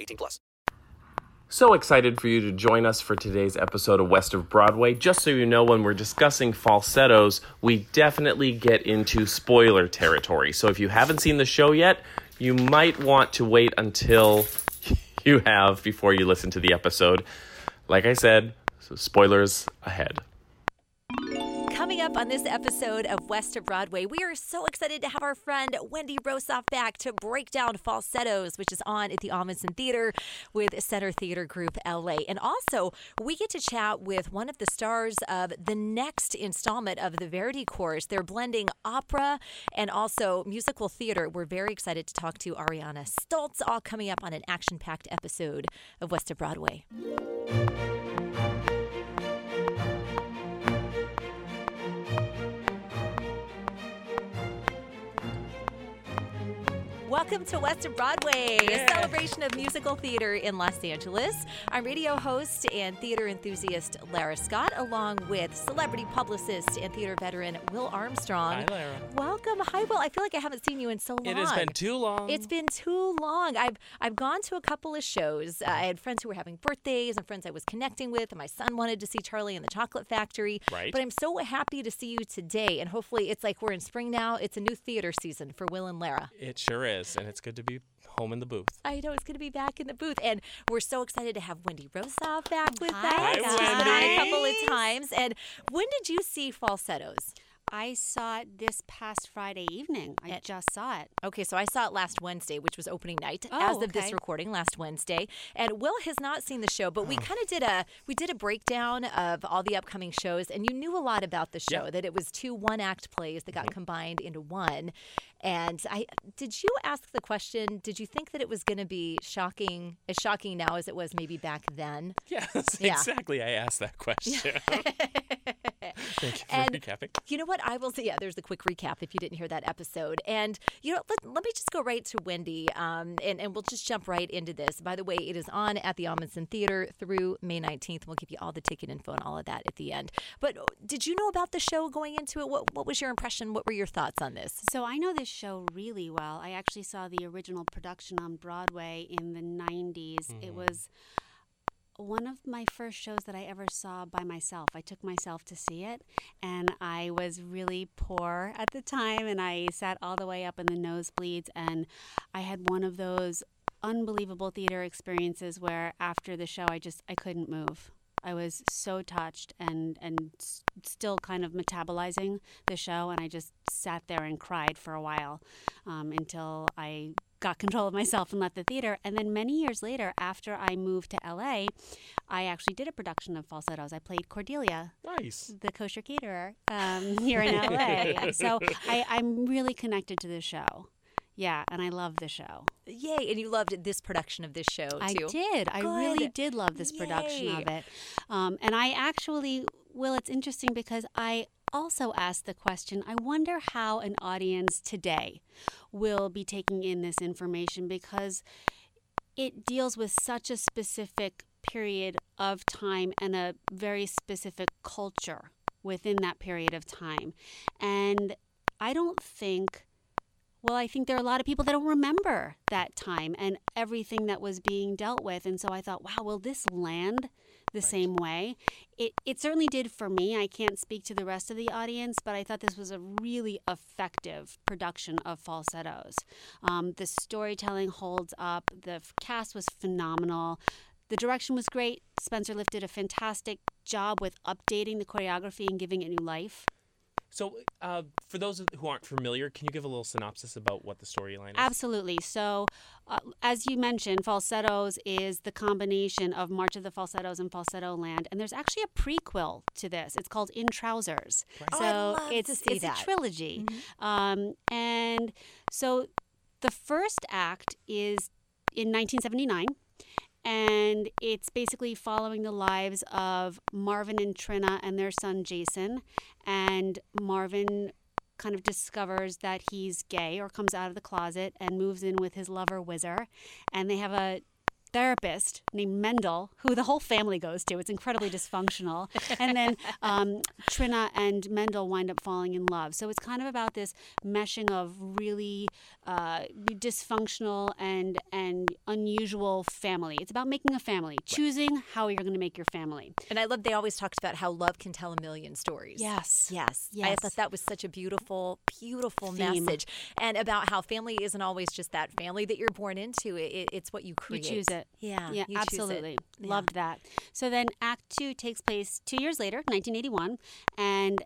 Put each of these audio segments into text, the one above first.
18 plus. So excited for you to join us for today's episode of West of Broadway. Just so you know, when we're discussing falsettos, we definitely get into spoiler territory. So if you haven't seen the show yet, you might want to wait until you have before you listen to the episode. Like I said, so spoilers ahead. Up on this episode of West of Broadway, we are so excited to have our friend Wendy Rosoff back to break down falsettos, which is on at the Ahmanson Theater with Center Theater Group LA. And also, we get to chat with one of the stars of the next installment of the Verdi Chorus. They're blending opera and also musical theater. We're very excited to talk to Ariana Stoltz, all coming up on an action packed episode of West of Broadway. Welcome to West of Broadway, a celebration of musical theater in Los Angeles. I'm radio host and theater enthusiast Lara Scott, along with celebrity publicist and theater veteran Will Armstrong. Hi, Lara. Welcome. Hi, Will. I feel like I haven't seen you in so long. It has been too long. It's been too long. I've I've gone to a couple of shows. Uh, I had friends who were having birthdays and friends I was connecting with. And my son wanted to see Charlie and the Chocolate Factory. Right. But I'm so happy to see you today, and hopefully it's like we're in spring now. It's a new theater season for Will and Lara. It sure is, and it's good to be home in the booth. I know it's going to be back in the booth, and we're so excited to have Wendy Rosoff back with Hi, us. She's been on a couple of times. And when did you see falsettos? I saw it this past Friday evening. I It- just saw it. Okay, so I saw it last Wednesday, which was opening night Oh, as of this recording last Wednesday. And Will has not seen the show, but we oh. kind of did a we did a breakdown of all the upcoming shows, and you knew a lot about the show Yeah. that it was two one act plays that got mm-hmm. combined into one. And I did you ask the question? Did you think that it was going to be shocking, as shocking now as it was maybe back then? Yes, Yeah. exactly. I asked that question. Thank you for And- recapping. You know what? I will say, yeah, there's the quick recap if you didn't hear that episode. And, you know, let, let me just go right to Wendy um, and, and we'll just jump right into this. By the way, it is on at the Ahmanson Theater through May 19th. We'll give you all the ticket info and all of that at the end. But uh, did you know about the show going into it? What, what was your impression? What were your thoughts on this? So I know this show really well. I actually saw the original production on Broadway in the 90s. It was one of my first shows that I ever saw by myself. I took myself to see it, and I was really poor at the time, and I sat all the way up in the nosebleeds, and I had one of those unbelievable theater experiences where after the show I just I couldn't move. I was so touched and and s- still kind of metabolizing the show, and I just sat there and cried for a while um, until I got control of myself and left the theater. And then many years later, after I moved to LA, I actually did a production of falsettos. I played Cordelia, Nice. the kosher caterer um, here in LA. so I, I'm really connected to the show. Yeah, and I love the show. Yay. And you loved this production of this show, too. I did. I really did love this production of it. Um, and I actually, well, it's interesting because I also asked the question I wonder how an audience today will be taking in this information because it deals with such a specific period of time and a very specific culture within that period of time. And I don't think well, I think there are a lot of people that don't remember that time and everything that was being dealt with. And so I thought, wow, will this land the same way. It it certainly did for me. I can't speak to the rest of the audience, but I thought this was a really effective production of falsettos. Um, the storytelling holds up. The cast was phenomenal. The direction was great. Spencer Liff did a fantastic job with updating the choreography and giving it new life. So, uh, for those who aren't familiar, can you give a little synopsis about what the storyline is? Absolutely. So, uh, as you mentioned, Falsettos is the combination of March of the Falsettos and Falsettoland, and there's actually a prequel to this. It's called In Trousers. Oh, So I'd love it's to see it's that. Mm-hmm. a trilogy, um, and so the first act is in 1979. And it's basically following the lives of Marvin and Trina and their son Jason. And Marvin kind of discovers that he's gay or comes out of the closet and moves in with his lover Whizzer. And they have a therapist named Mendel, who the whole family goes to. It's incredibly dysfunctional. and then um, Trina and Mendel wind up falling in love. So it's kind of about this meshing of really uh, dysfunctional and and unusual family. It's about making a family, choosing how you're going to make your family. And I love they always talked about how love can tell a million stories. Yes. Yes. yes. I thought that was such a beautiful, beautiful Theme. message. And about how family isn't always just that family that you're born into. It, it, it's what you You create. choose it. Yeah. Yeah, it. absolutely. Yeah. Loved that. So then Act Two takes place two years later, 1981, and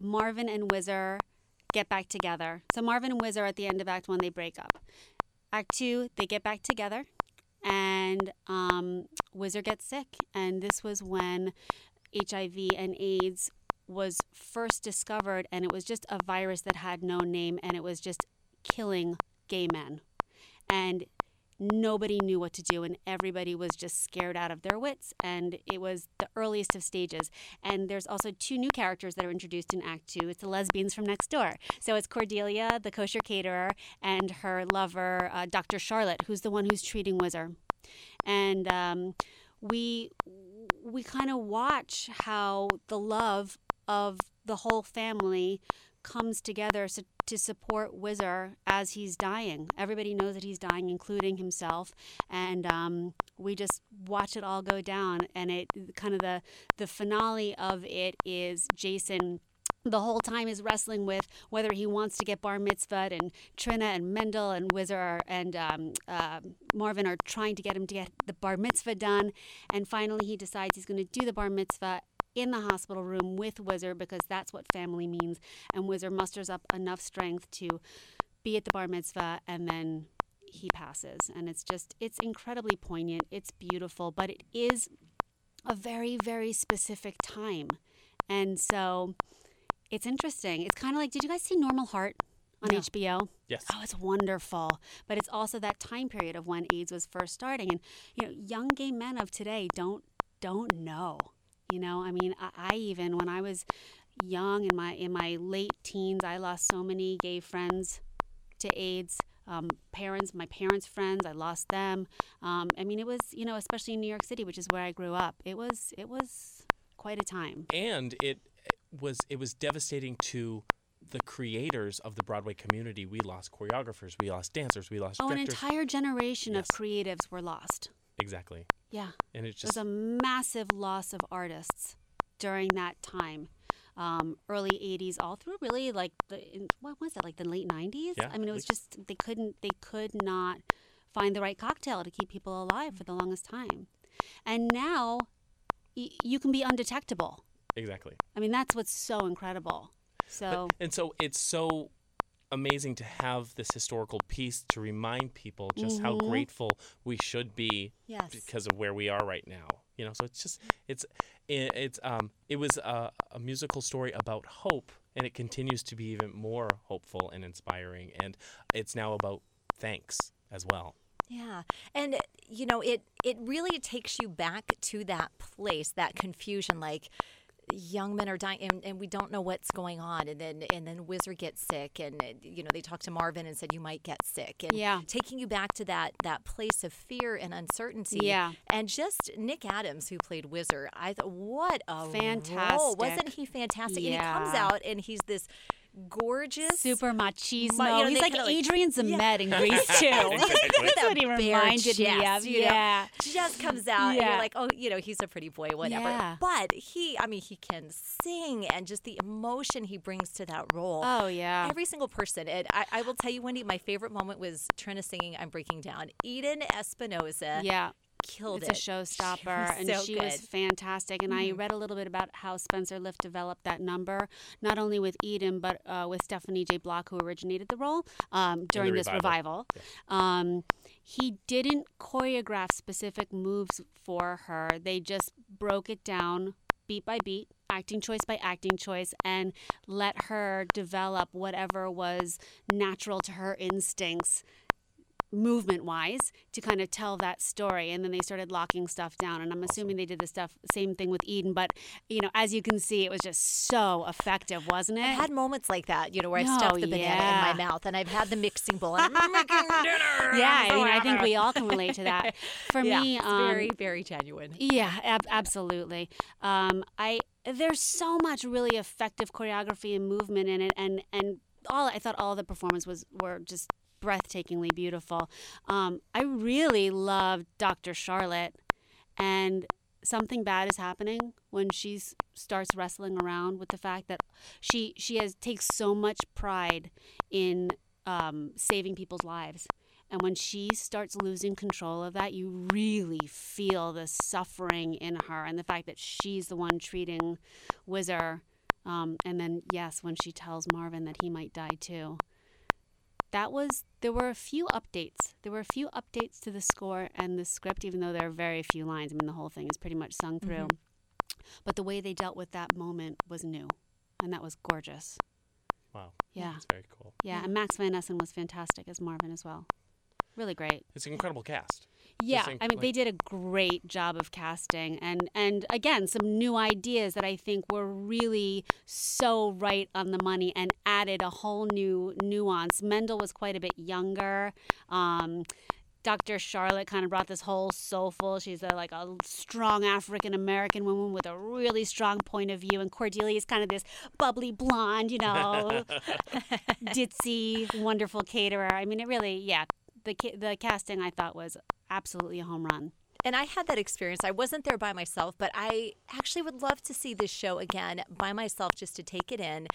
Marvin and Whizzer get back together. So Marvin and Whizzer at the end of Act One, they break up. Act Two, they get back together, and um, Whizzer gets sick. And this was when HIV and AIDS was first discovered, and it was just a virus that had no name, and it was just killing gay men. And nobody knew what to do and everybody was just scared out of their wits and it was the earliest of stages. And there's also two new characters that are introduced in act two. It's the lesbians from next door. So it's cordelia the kosher caterer and her lover uh, dr charlotte who's the one who's treating whizzer. And um, we we kind of watch how the love of the whole family comes together so, to support Whizzer as he's dying. Everybody knows that he's dying, including himself, and um, we just watch it all go down. And it kind of the the finale of it is Jason the whole time is wrestling with whether he wants to get bar mitzvah and Trina and Mendel and Whizzer and um, uh, Marvin are trying to get him to get the bar mitzvah done, and finally he decides he's going to do the bar mitzvah in the hospital room with Whizzer because that's what family means, and Whizzer musters up enough strength to be at the bar mitzvah, and then he passes, and it's just it's incredibly poignant, it's beautiful, but it is a very very specific time, and so it's interesting. It's kind of like, did you guys see Normal Heart on HBO? Yes. Oh, it's wonderful. But it's also that time period of when AIDS was first starting, and you know, young gay men of today don't don't know. You know, I mean, I, I even when I was young in my in my late teens, I lost so many gay friends to AIDS. Um, parents, my parents' friends, I lost them. Um, I mean, it was you know, especially in New York City, which is where I grew up. It was it was quite a time. and it was it was devastating to the creators of the Broadway community. We lost choreographers, we lost dancers, we lost Oh, an directors. entire generation Yes. of creatives were lost. exactly. Yeah. And it's It was a massive loss of artists during that time. Um, early 80s, all through really like the, in, what was it, like the late 90s? Yeah, I mean, it was just, they couldn't, they could not find the right cocktail to keep people alive for the longest time. And now y- you can be undetectable. exactly. I mean, that's what's so incredible. So, But, and so it's so amazing to have this historical piece to remind people just how Mm-hmm. grateful we should be Yes. because of where we are right now. You know, so it's just it's it, it's um it was a, a musical story about hope, and it continues to be even more hopeful and inspiring. And it's now about thanks as well. Yeah. And you know, it it really takes you back to that place, that confusion like young men are dying and, and we don't know what's going on and then and then Whizzer gets sick and you know they talked to Marvin and said you might get sick and Yeah. taking you back to that that place of fear and uncertainty Yeah. and just Nick Adams who played Whizzer I thought what a role Fantastic. wasn't he fantastic and he comes out and he's this gorgeous. Super machismo. Ma- you know, He's like kinda like- Adrian Zmed in Grease too. With That's what he a bare reminded me of. you know? Yeah. just comes out and Yeah. you're like, oh, you know, he's a pretty boy, whatever. Yeah. But he, I mean, he can sing and just the emotion he brings to that role. Oh yeah. Every single person. And I, I will tell you, Wendy, my favorite moment was Trina singing I'm Breaking Down. Eden Espinosa yeah. Killed It's it. a showstopper, and so she was good. Mm-hmm. fantastic. And I read a little bit about how Spencer Liff developed that number, not only with Eden, but uh, with Stephanie J. Block, who originated the role um, during this revival. revival. Um, he didn't choreograph specific moves for her, they just broke it down beat by beat. Acting choice by acting choice, and let her develop whatever was natural to her instincts movement wise to kind of tell that story and then they started locking stuff down and i'm assuming they did the stuff same thing with eden but you know as you can see it was just so effective wasn't it I've had moments like that, you know, where I No, stuff the banana yeah. in my mouth and I've had the mixing bowl and I'm making dinner. yeah i mean i think we all can relate to that for yeah, me it's um, very, very genuine. Yeah, ab- absolutely. Um, I there's so much really effective choreography and movement in it, and and all I thought all the performance was were just breathtakingly beautiful. Um, I really loved Dr. Charlotte, and something bad is happening when she starts wrestling around with the fact that she she has takes so much pride in um, saving people's lives. And when she starts losing control of that, you really feel the suffering in her and the fact that she's the one treating Whizzer. Um, and then, yes, when she tells Marvin that he might die too. That was, there were a few updates. There were a few updates to the score and the script, even though there are very few lines. I mean, the whole thing is pretty much sung through. Mm-hmm. But the way they dealt with that moment was new. And that was gorgeous. Wow. Yeah. It's very cool. Yeah. Mm-hmm. And Max Van Essen was fantastic as Marvin as well. Really great. It's an incredible cast. Yeah, I mean, they did a great job of casting, and and again, some new ideas that I think were really so right on the money and added a whole new nuance. Mendel was quite a bit younger. Um, Dr. Charlotte kind of brought this whole soulful. She's a, like a strong African American woman with a really strong point of view, and Cordelia is kind of this bubbly blonde, you know, ditzy, wonderful caterer. I mean, it really, yeah. The the casting I thought was absolutely a home run. And I had that experience. I wasn't there by myself, but I actually would love to see this show again by myself just to take it in.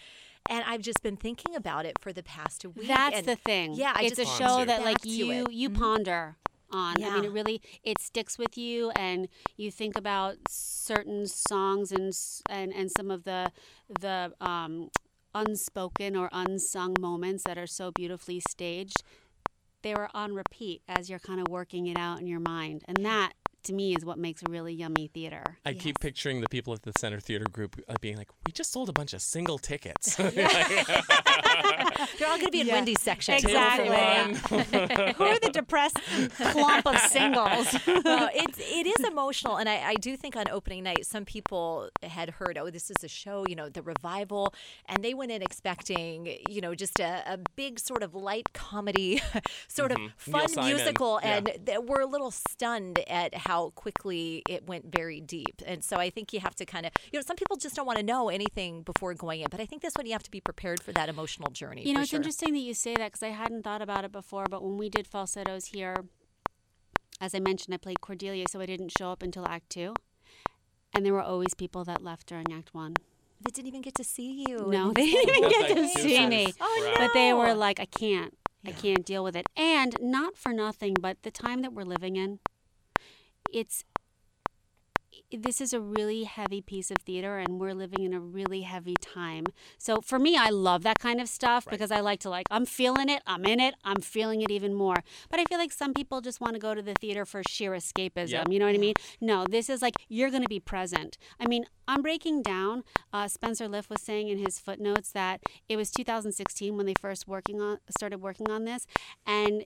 And I've just been thinking about it for the past week. That's and the thing. Yeah, I it's a show that like you it. Mm-hmm. you ponder on. I mean, it really it sticks with you, and you think about certain songs and and and some of the the um, unspoken or unsung moments that are so beautifully staged. They were on repeat as you're kind of working it out in your mind, and that to me is what makes really yummy theater. I keep picturing the people at the Center Theater Group uh, being like, "We just sold a bunch of single tickets." They're all going to be in Yeah. Wendy's section. Exactly. one. Who are the depressed clump of singles? well, it's it is emotional, and I, I do think on opening night, some people had heard, oh, this is a show, you know, the revival, and they went in expecting, you know, just a, a big sort of light comedy, sort of fun Simon, musical, yeah. and they were a little stunned at how quickly it went very deep. And so I think you have to kind of, you know, some people just don't want to know anything before going in, but I think this one you have to be prepared for that emotional journey. You know, it's sure. interesting that you say that because I hadn't thought about it before. But when we did falsettos here, as I mentioned, I played Cordelia, so I didn't show up until Act Two, and there were always people that left during Act One. They didn't even get to see you. No, they didn't even get to see me. Oh, no. But they were like, I can't, I can't deal with it. And not for nothing, but the time that we're living in, it's this is a really heavy piece of theater and we're living in a really heavy time. So for me I love that kind of stuff because I like to like I'm feeling it, I'm in it, I'm feeling it even more. But I feel like some people just want to go to the theater for sheer escapism. Yep. You know what I mean? No, this is like you're going to be present. I mean, I'm breaking down. Uh, Spencer Liff was saying in his footnotes that it was 2016 when they first working on started working on this, and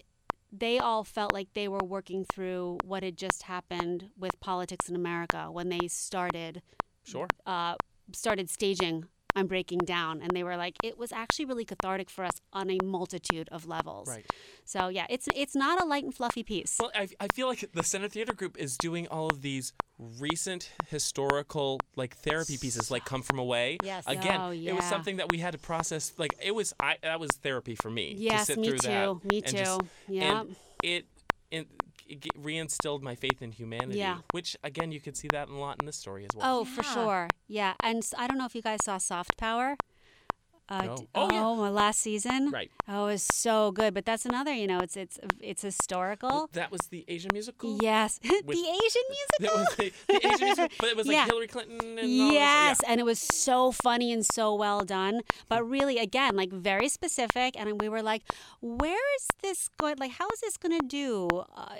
they all felt like they were working through what had just happened with politics in America when they started Sure. uh, started staging I'm breaking down. And they were like, it was actually really cathartic for us on a multitude of levels. Right. So yeah, it's it's not a light and fluffy piece. Well, I, I feel like the Center Theater Group is doing all of these recent historical like therapy pieces, like "Come From Away." Yes. Again, Oh, it was something that we had to process. Like it was, I that was therapy for me. Yes, to sit me through that too. Me too. Yeah. And it, it, it reinstilled my faith in humanity. Yeah. Which again, you could see that a lot in this story as well. Oh, for sure. Yeah, and I don't know if you guys saw Soft Power. Uh, No. d- Oh, yeah. my last season. Right. Oh, it was so good. But that's another. You know, it's it's it's historical. That was the Asian musical. Yes, the With- Asian That musical. was the, the Asian musical, but it was like Yeah. Hillary Clinton and all Yes, yeah. and it was so funny and so well done. But really, again, like very specific. And we were like, where is this going? Like, how is this going to do uh,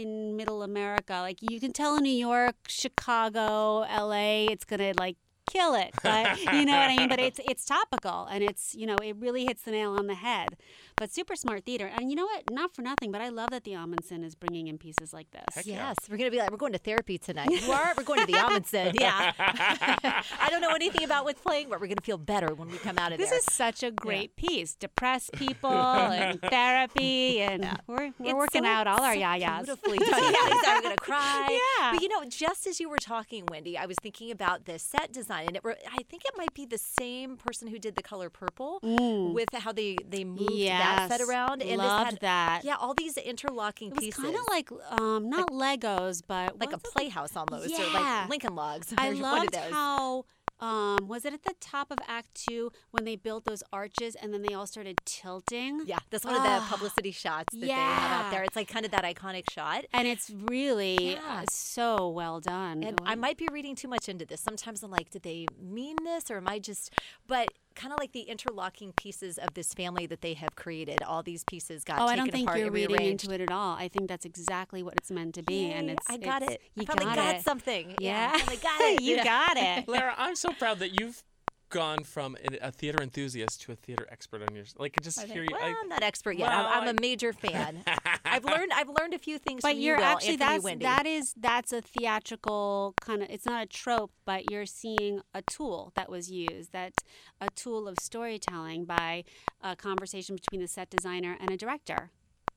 in Middle America? Like, you can tell in New York, Chicago, L.A., it's going to like kill it. But you know what I mean. But it's it's topical, and it's you know it really hits the nail on the head. But super smart theater, and you know what? Not for nothing, but I love that the Ahmanson is bringing in pieces like this. Heck yeah. Yes, we're gonna be like we're going to therapy tonight. You are. We're going to the Ahmanson. Yeah. I don't know anything about what's playing, but we're gonna feel better when we come out of This there. is such a great piece. Depressed people and therapy, and we're, we're It's working so- out all our so yayas. Beautifully done. yeah, these are gonna cry. Yeah. But you know, just as you were talking, Wendy, I was thinking about the set design, and it, re- I think it might be the same person who did the color purple with how they they moved that set. Around. And Loved had, that. Yeah, all these interlocking It was pieces. kind of like um, not Legos, but like a playhouse almost, or like Lincoln Logs. I or one of loved those. how um, was it at the top of Act Two when they built those arches and then they all started tilting? Yeah, that's one of the Ah, publicity shots that they have out there. It's like kind of that iconic shot. And it's really Yeah. so well done. And I might be reading too much into this. Sometimes I'm like, did they mean this or am I just. But kind of like the interlocking pieces of this family that they have created. All these pieces got Oh, I taken don't think apart you're and reading rearranged. into it at all. I think that's exactly what it's meant to be, and it's I got it's- it. You I probably got, got it. something. Yeah, I got it. you Yeah. got it. Lara, I'm so proud that you've gone from a theater enthusiast to a theater expert on your like just I think, hear you. well, I- I'm not expert yet. Well, I'm, I'm I- a major fan. I've learned. I've learned a few things. But from you're you, Will, actually Anthony, that's Wendy. that is that's a theatrical kind of it's not a trope, but you're seeing a tool that was used. That's a tool of storytelling by a conversation between the set designer and a director.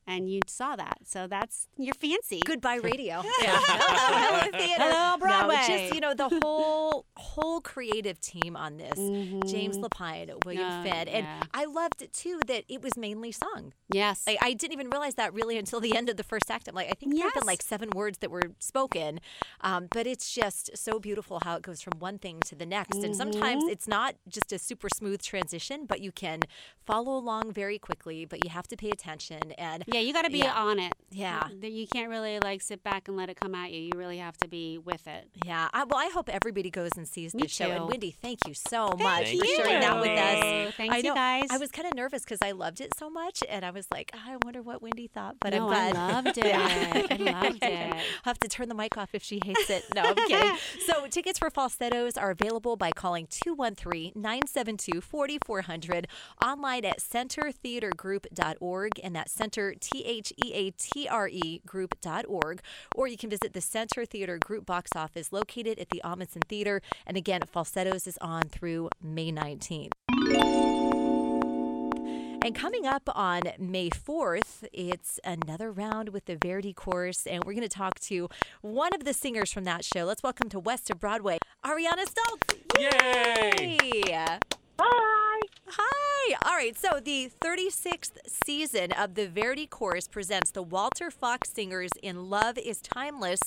And you saw that. So that's you're fancy. Goodbye radio. yeah. Hello, hello theater. Hello, Broadway. No, just you know the whole whole creative team on this. James Lapine, William Oh, Finn, and yeah. I loved it too that it was mainly sung. Yes. Like I didn't even realize that really until the end of the first act. I'm like, I think there have been like seven words that were spoken, um, but it's just so beautiful how it goes from one thing to the next. And sometimes Mm-hmm. it's not just a super smooth transition, but you can follow along very quickly. But you have to pay attention and yeah, you got to be Yeah. on it. Yeah. You- You can't really like sit back and let it come at you. You really have to be with it. Yeah, I, well, I hope everybody goes and sees Me this show. And too. Wendy, thank you so much Thank for sharing that with us. Thanks, I you guys. I was kind of nervous because I loved it so much, and I was like, "Ah, I wonder what Wendy thought. But no, I'm glad. I loved it. I loved it. I'll have to turn the mic off if she hates it. No, I'm kidding. So, tickets for falsettos are available by calling 213 972 4400 online at centertheatergroup.org, and that's center, T H E A T R E group.org. Or you can visit the Center Theater Group box office located at the Ahmanson Theater. And again, Falsettos is on through May 19th. And coming up on May 4th, it's another round with the Verdi Chorus, and we're going to talk to one of the singers from that show. Let's welcome to West of Broadway, Ariana Stoltz. Yay! Hi. Hi. All right. So the 36th season of the Verdi Chorus presents the Walter Fox Singers in Love is Timeless,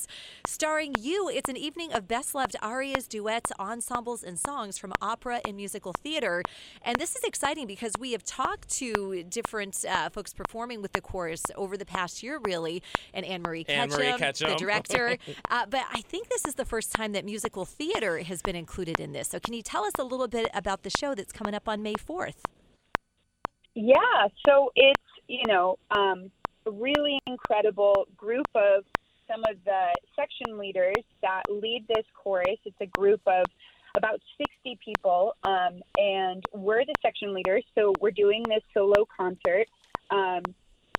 starring you. It's an evening of best loved arias, duets, ensembles, and songs from opera and musical theater. And this is exciting because we have talked to different uh, folks performing with the chorus over the past year, really, and Anne Marie Anne Ketchum, the director. uh, but I think this is the first time that musical theater has been included in this. So can you tell us a little bit about the show that's coming up on May 4th? Yeah, so it's, you know, um, a really incredible group of some of the section leaders that lead this chorus. It's a group of about 60 people, um, and we're the section leaders, so we're doing this solo concert. Um,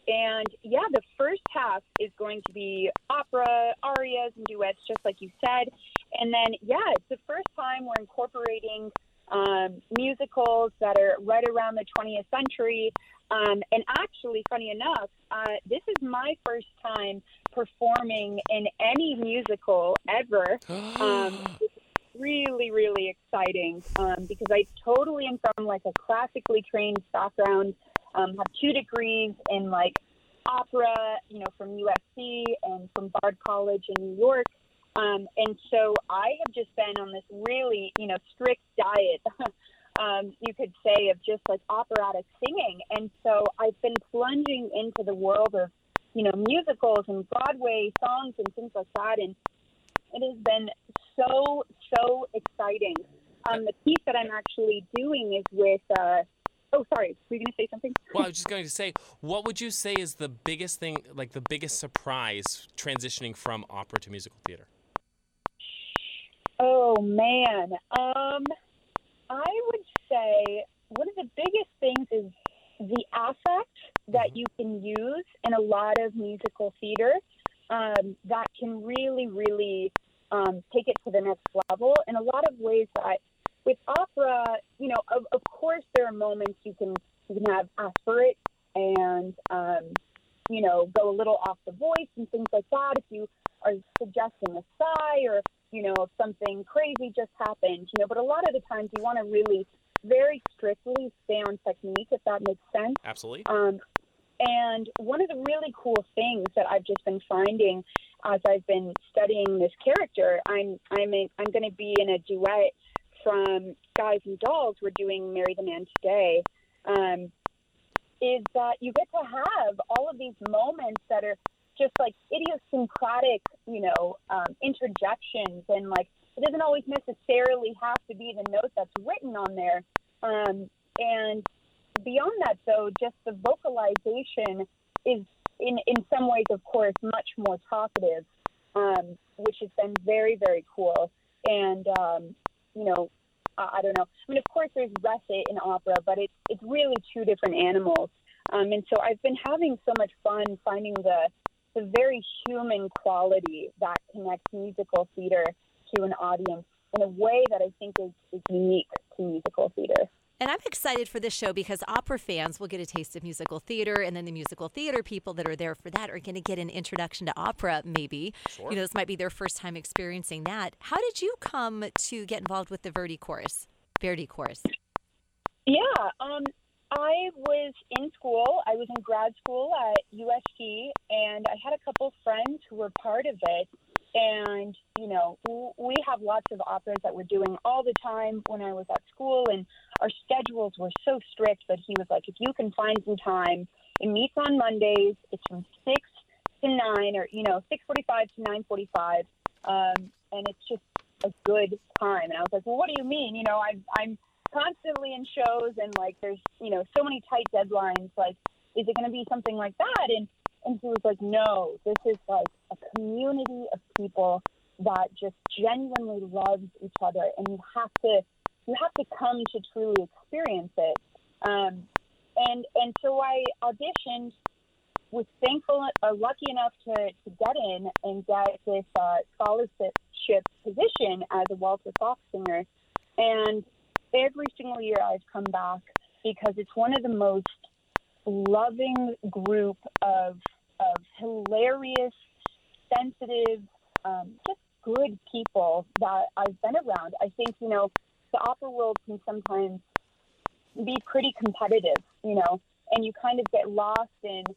and yeah, the first half is going to be opera, arias, and duets, just like you said. And then, yeah, it's the first time we're incorporating um, musicals that are right around the 20th century. Um, and actually, funny enough, uh, this is my first time performing in any musical ever. Um, really, really exciting um, because I totally am from like a classically trained background. Um, have two degrees in like opera, you know, from USC and from Bard College in New York. Um, and so I have just been on this really, you know, strict diet, um, you could say, of just like operatic singing. And so I've been plunging into the world of, you know, musicals and Broadway songs and things like that. And it has been so, so exciting. Um, the piece that I'm actually doing is with, uh, oh, sorry, were you going to say something? Well, I was just going to say, what would you say is the biggest thing, like the biggest surprise transitioning from opera to musical theater? Oh man, um, I would say one of the biggest things is the affect that you can use in a lot of musical theater um, that can really, really um, take it to the next level in a lot of ways that with opera, you know, of, of course there are moments you can you can have aspirate and um, you know go a little off the voice and things like that if you are suggesting a sigh or you know if something crazy just happened, you know. But a lot of the times you want to really very strictly stay on technique if that makes sense. Absolutely. Um, and one of the really cool things that I've just been finding as I've been studying this character, I'm I'm in, I'm going to be in a duet from Guys and Dolls. We're doing Marry the Man today. Um, is that you get to have all of these moments that are just like idiosyncratic, you know, um, interjections, and like it doesn't always necessarily have to be the note that's written on there. Um, and beyond that, though, just the vocalization is in in some ways, of course, much more talkative, um, which has been very very cool. And um, you know, I, I don't know. I mean, of course, there's recit in opera, but it's it's really two different animals. Um, and so I've been having so much fun finding the the very human quality that connects musical theater to an audience in a way that I think is, is unique to musical theater. And I'm excited for this show because opera fans will get a taste of musical theater, and then the musical theater people that are there for that are going to get an introduction to opera, maybe. Sure. You know, this might be their first time experiencing that. How did you come to get involved with the Verdi Chorus? Verdi Chorus. Yeah, um, I was in school. I was in grad school at USC, and I had a couple friends who were part of it. And you know, we have lots of operas that we're doing all the time when I was at school, and our schedules were so strict that he was like, "If you can find some time, it meets on Mondays. It's from six to nine, or you know, six forty-five to nine forty-five, um, and it's just a good time." And I was like, "Well, what do you mean? You know, I'm I'm constantly in shows and like there's you know so many tight deadlines like is it going to be something like that? And and he was like no this is like a community of people that just genuinely loves each other and you have to you have to come to truly experience it. Um, and and so i auditioned was thankful uh, lucky enough to, to get in and get this uh, scholarship position as a walter fox singer. And every single year I've come back because it's one of the most loving group of of hilarious, sensitive, um, just good people that I've been around. I think you know the opera world can sometimes be pretty competitive, you know, and you kind of get lost in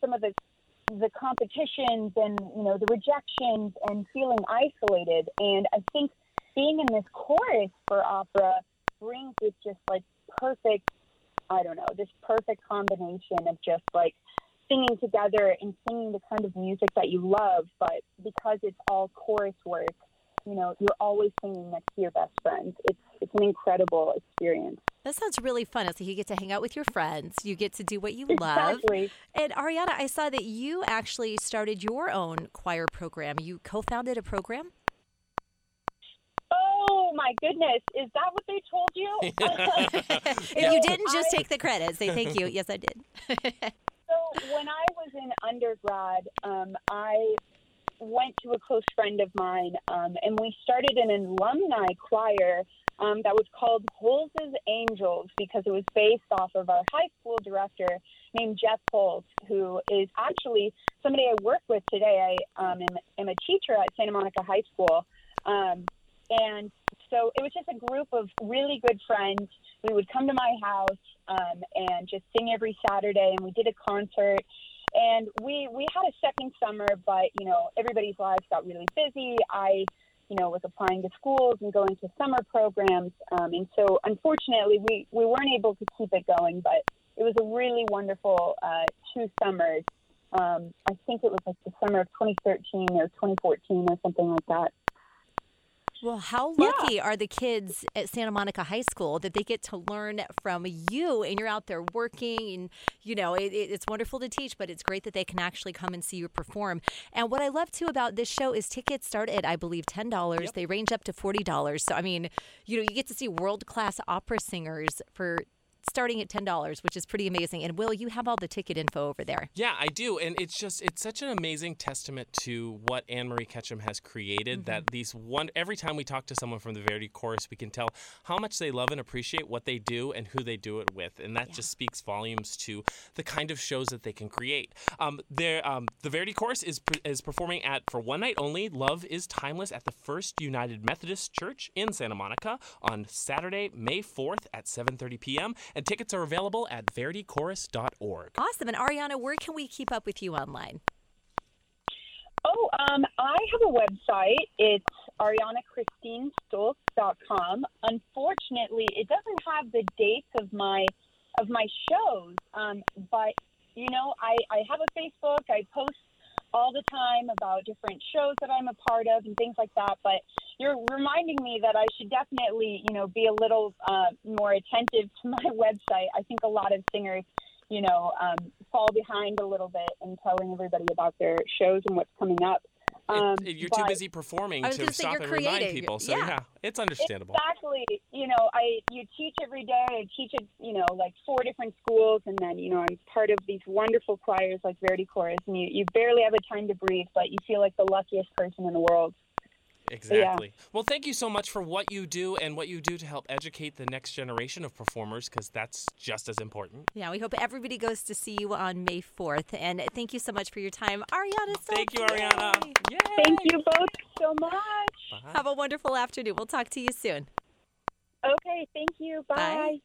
some of the the competitions and you know the rejections and feeling isolated. And I think being in this chorus for opera brings this just like perfect, I don't know, this perfect combination of just like singing together and singing the kind of music that you love, but because it's all chorus work, you know, you're always singing next to your best friends. It's it's an incredible experience. That sounds really fun. So you get to hang out with your friends. You get to do what you love. Exactly. And Ariana, I saw that you actually started your own choir program. You co-founded a program. My goodness, is that what they told you? If you didn't, just take the credit. Say thank you. Yes, I did. So when I was in undergrad, um, I went to a close friend of mine, um, and we started an alumni choir um, that was called Holz's Angels because it was based off of our high school director named Jeff Holz, who is actually somebody I work with today. I um, am, am a teacher at Santa Monica High School. Um, and so it was just a group of really good friends. We would come to my house um, and just sing every Saturday, and we did a concert. And we we had a second summer, but you know everybody's lives got really busy. I, you know, was applying to schools and going to summer programs, um, and so unfortunately we we weren't able to keep it going. But it was a really wonderful uh, two summers. Um, I think it was like the summer of 2013 or 2014 or something like that. Well, how lucky are the kids at Santa Monica High School that they get to learn from you and you're out there working and you know it, it, it's wonderful to teach, but it's great that they can actually come and see you perform. And what I love too about this show is tickets start at I believe ten dollars. They range up to forty dollars. So I mean, you know, you get to see world class opera singers for starting at ten dollars, which is pretty amazing. And Will, you have all the ticket info over there. Yeah, I do, and it's just it's such an amazing testament to what Anne Marie Ketchum has created. That these one every time we talk to someone from the Verdi Chorus, we can tell how much they love and appreciate what they do and who they do it with, and that just speaks volumes to the kind of shows that they can create. Um, there, um, the Verdi Chorus is is performing at for one night only. Love is timeless at the First United Methodist Church in Santa Monica on Saturday, May fourth at 7:30 p.m. And tickets are available at verdichorus.org. Awesome. And Ariana, where can we keep up with you online? Oh, um, I have a website. It's arianachristineStoltz.com. Unfortunately, it doesn't have the dates of my of my shows. Um, but you know, I, I have a Facebook. I post all the time about different shows that I'm a part of and things like that. But you're reminding me that I should definitely, you know, be a little uh, more attentive to my website. I think a lot of singers, you know, um, fall behind a little bit in telling everybody about their shows and what's coming up. Um, It- you're too busy performing to stop you're and remind people. So Yeah. yeah, it's understandable. Exactly. You know, I you teach every day. I teach at you know like four different schools, and then you know I'm part of these wonderful choirs like Verdi Chorus, and you you barely have a time to breathe, but you feel like the luckiest person in the world. Exactly. Well, thank you so much for what you do and what you do to help educate the next generation of performers because that's just as important. Yeah, we hope everybody goes to see you on May 4th. And thank you so much for your time, Ariana. Stoltz. Thank you, Ariana. Yay. Yay. Thank you both so much. Bye. Have a wonderful afternoon. We'll talk to you soon. Okay, thank you. Bye. Bye.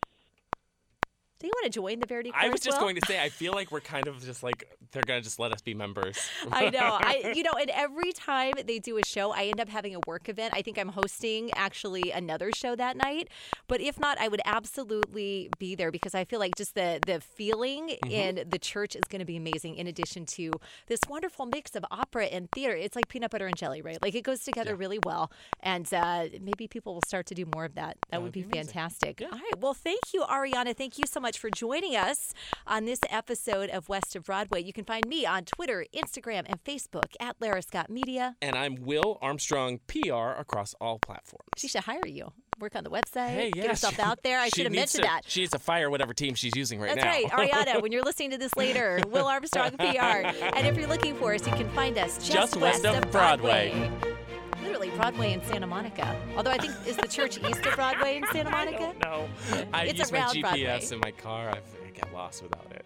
Do you want to join the Verdi I was just Will? going to say, I feel like we're kind of just like they're gonna just let us be members. I know. I you know, and every time they do a show, I end up having a work event. I think I'm hosting actually another show that night. But if not, I would absolutely be there because I feel like just the the feeling Mm-hmm. in the church is going to be amazing. In addition to this wonderful mix of opera and theater, it's like peanut butter and jelly, right? Like it goes together really well. And uh, maybe people will start to do more of that. That, would would be, be fantastic. All right. Well, thank you, Ariana. Thank you so much for joining us on this episode of West of Broadway. You can find me on Twitter, Instagram, and Facebook at Lara Scott Media. and I'm Will Armstrong, PR across all platforms. She should hire you. Work on the website. Hey, yeah, get herself she- out there. I should have mentioned to- that. She needs to fire whatever team she's using right That's now. right, Ariana. when you're listening to this later, Will Armstrong PR. And if you're looking for us, you can find us just, Just west of Broadway. Literally Broadway in Santa Monica. Although I think is the church east of Broadway in Santa Monica. don't. I It's use my GPS Broadway. in my car. I I get lost without it.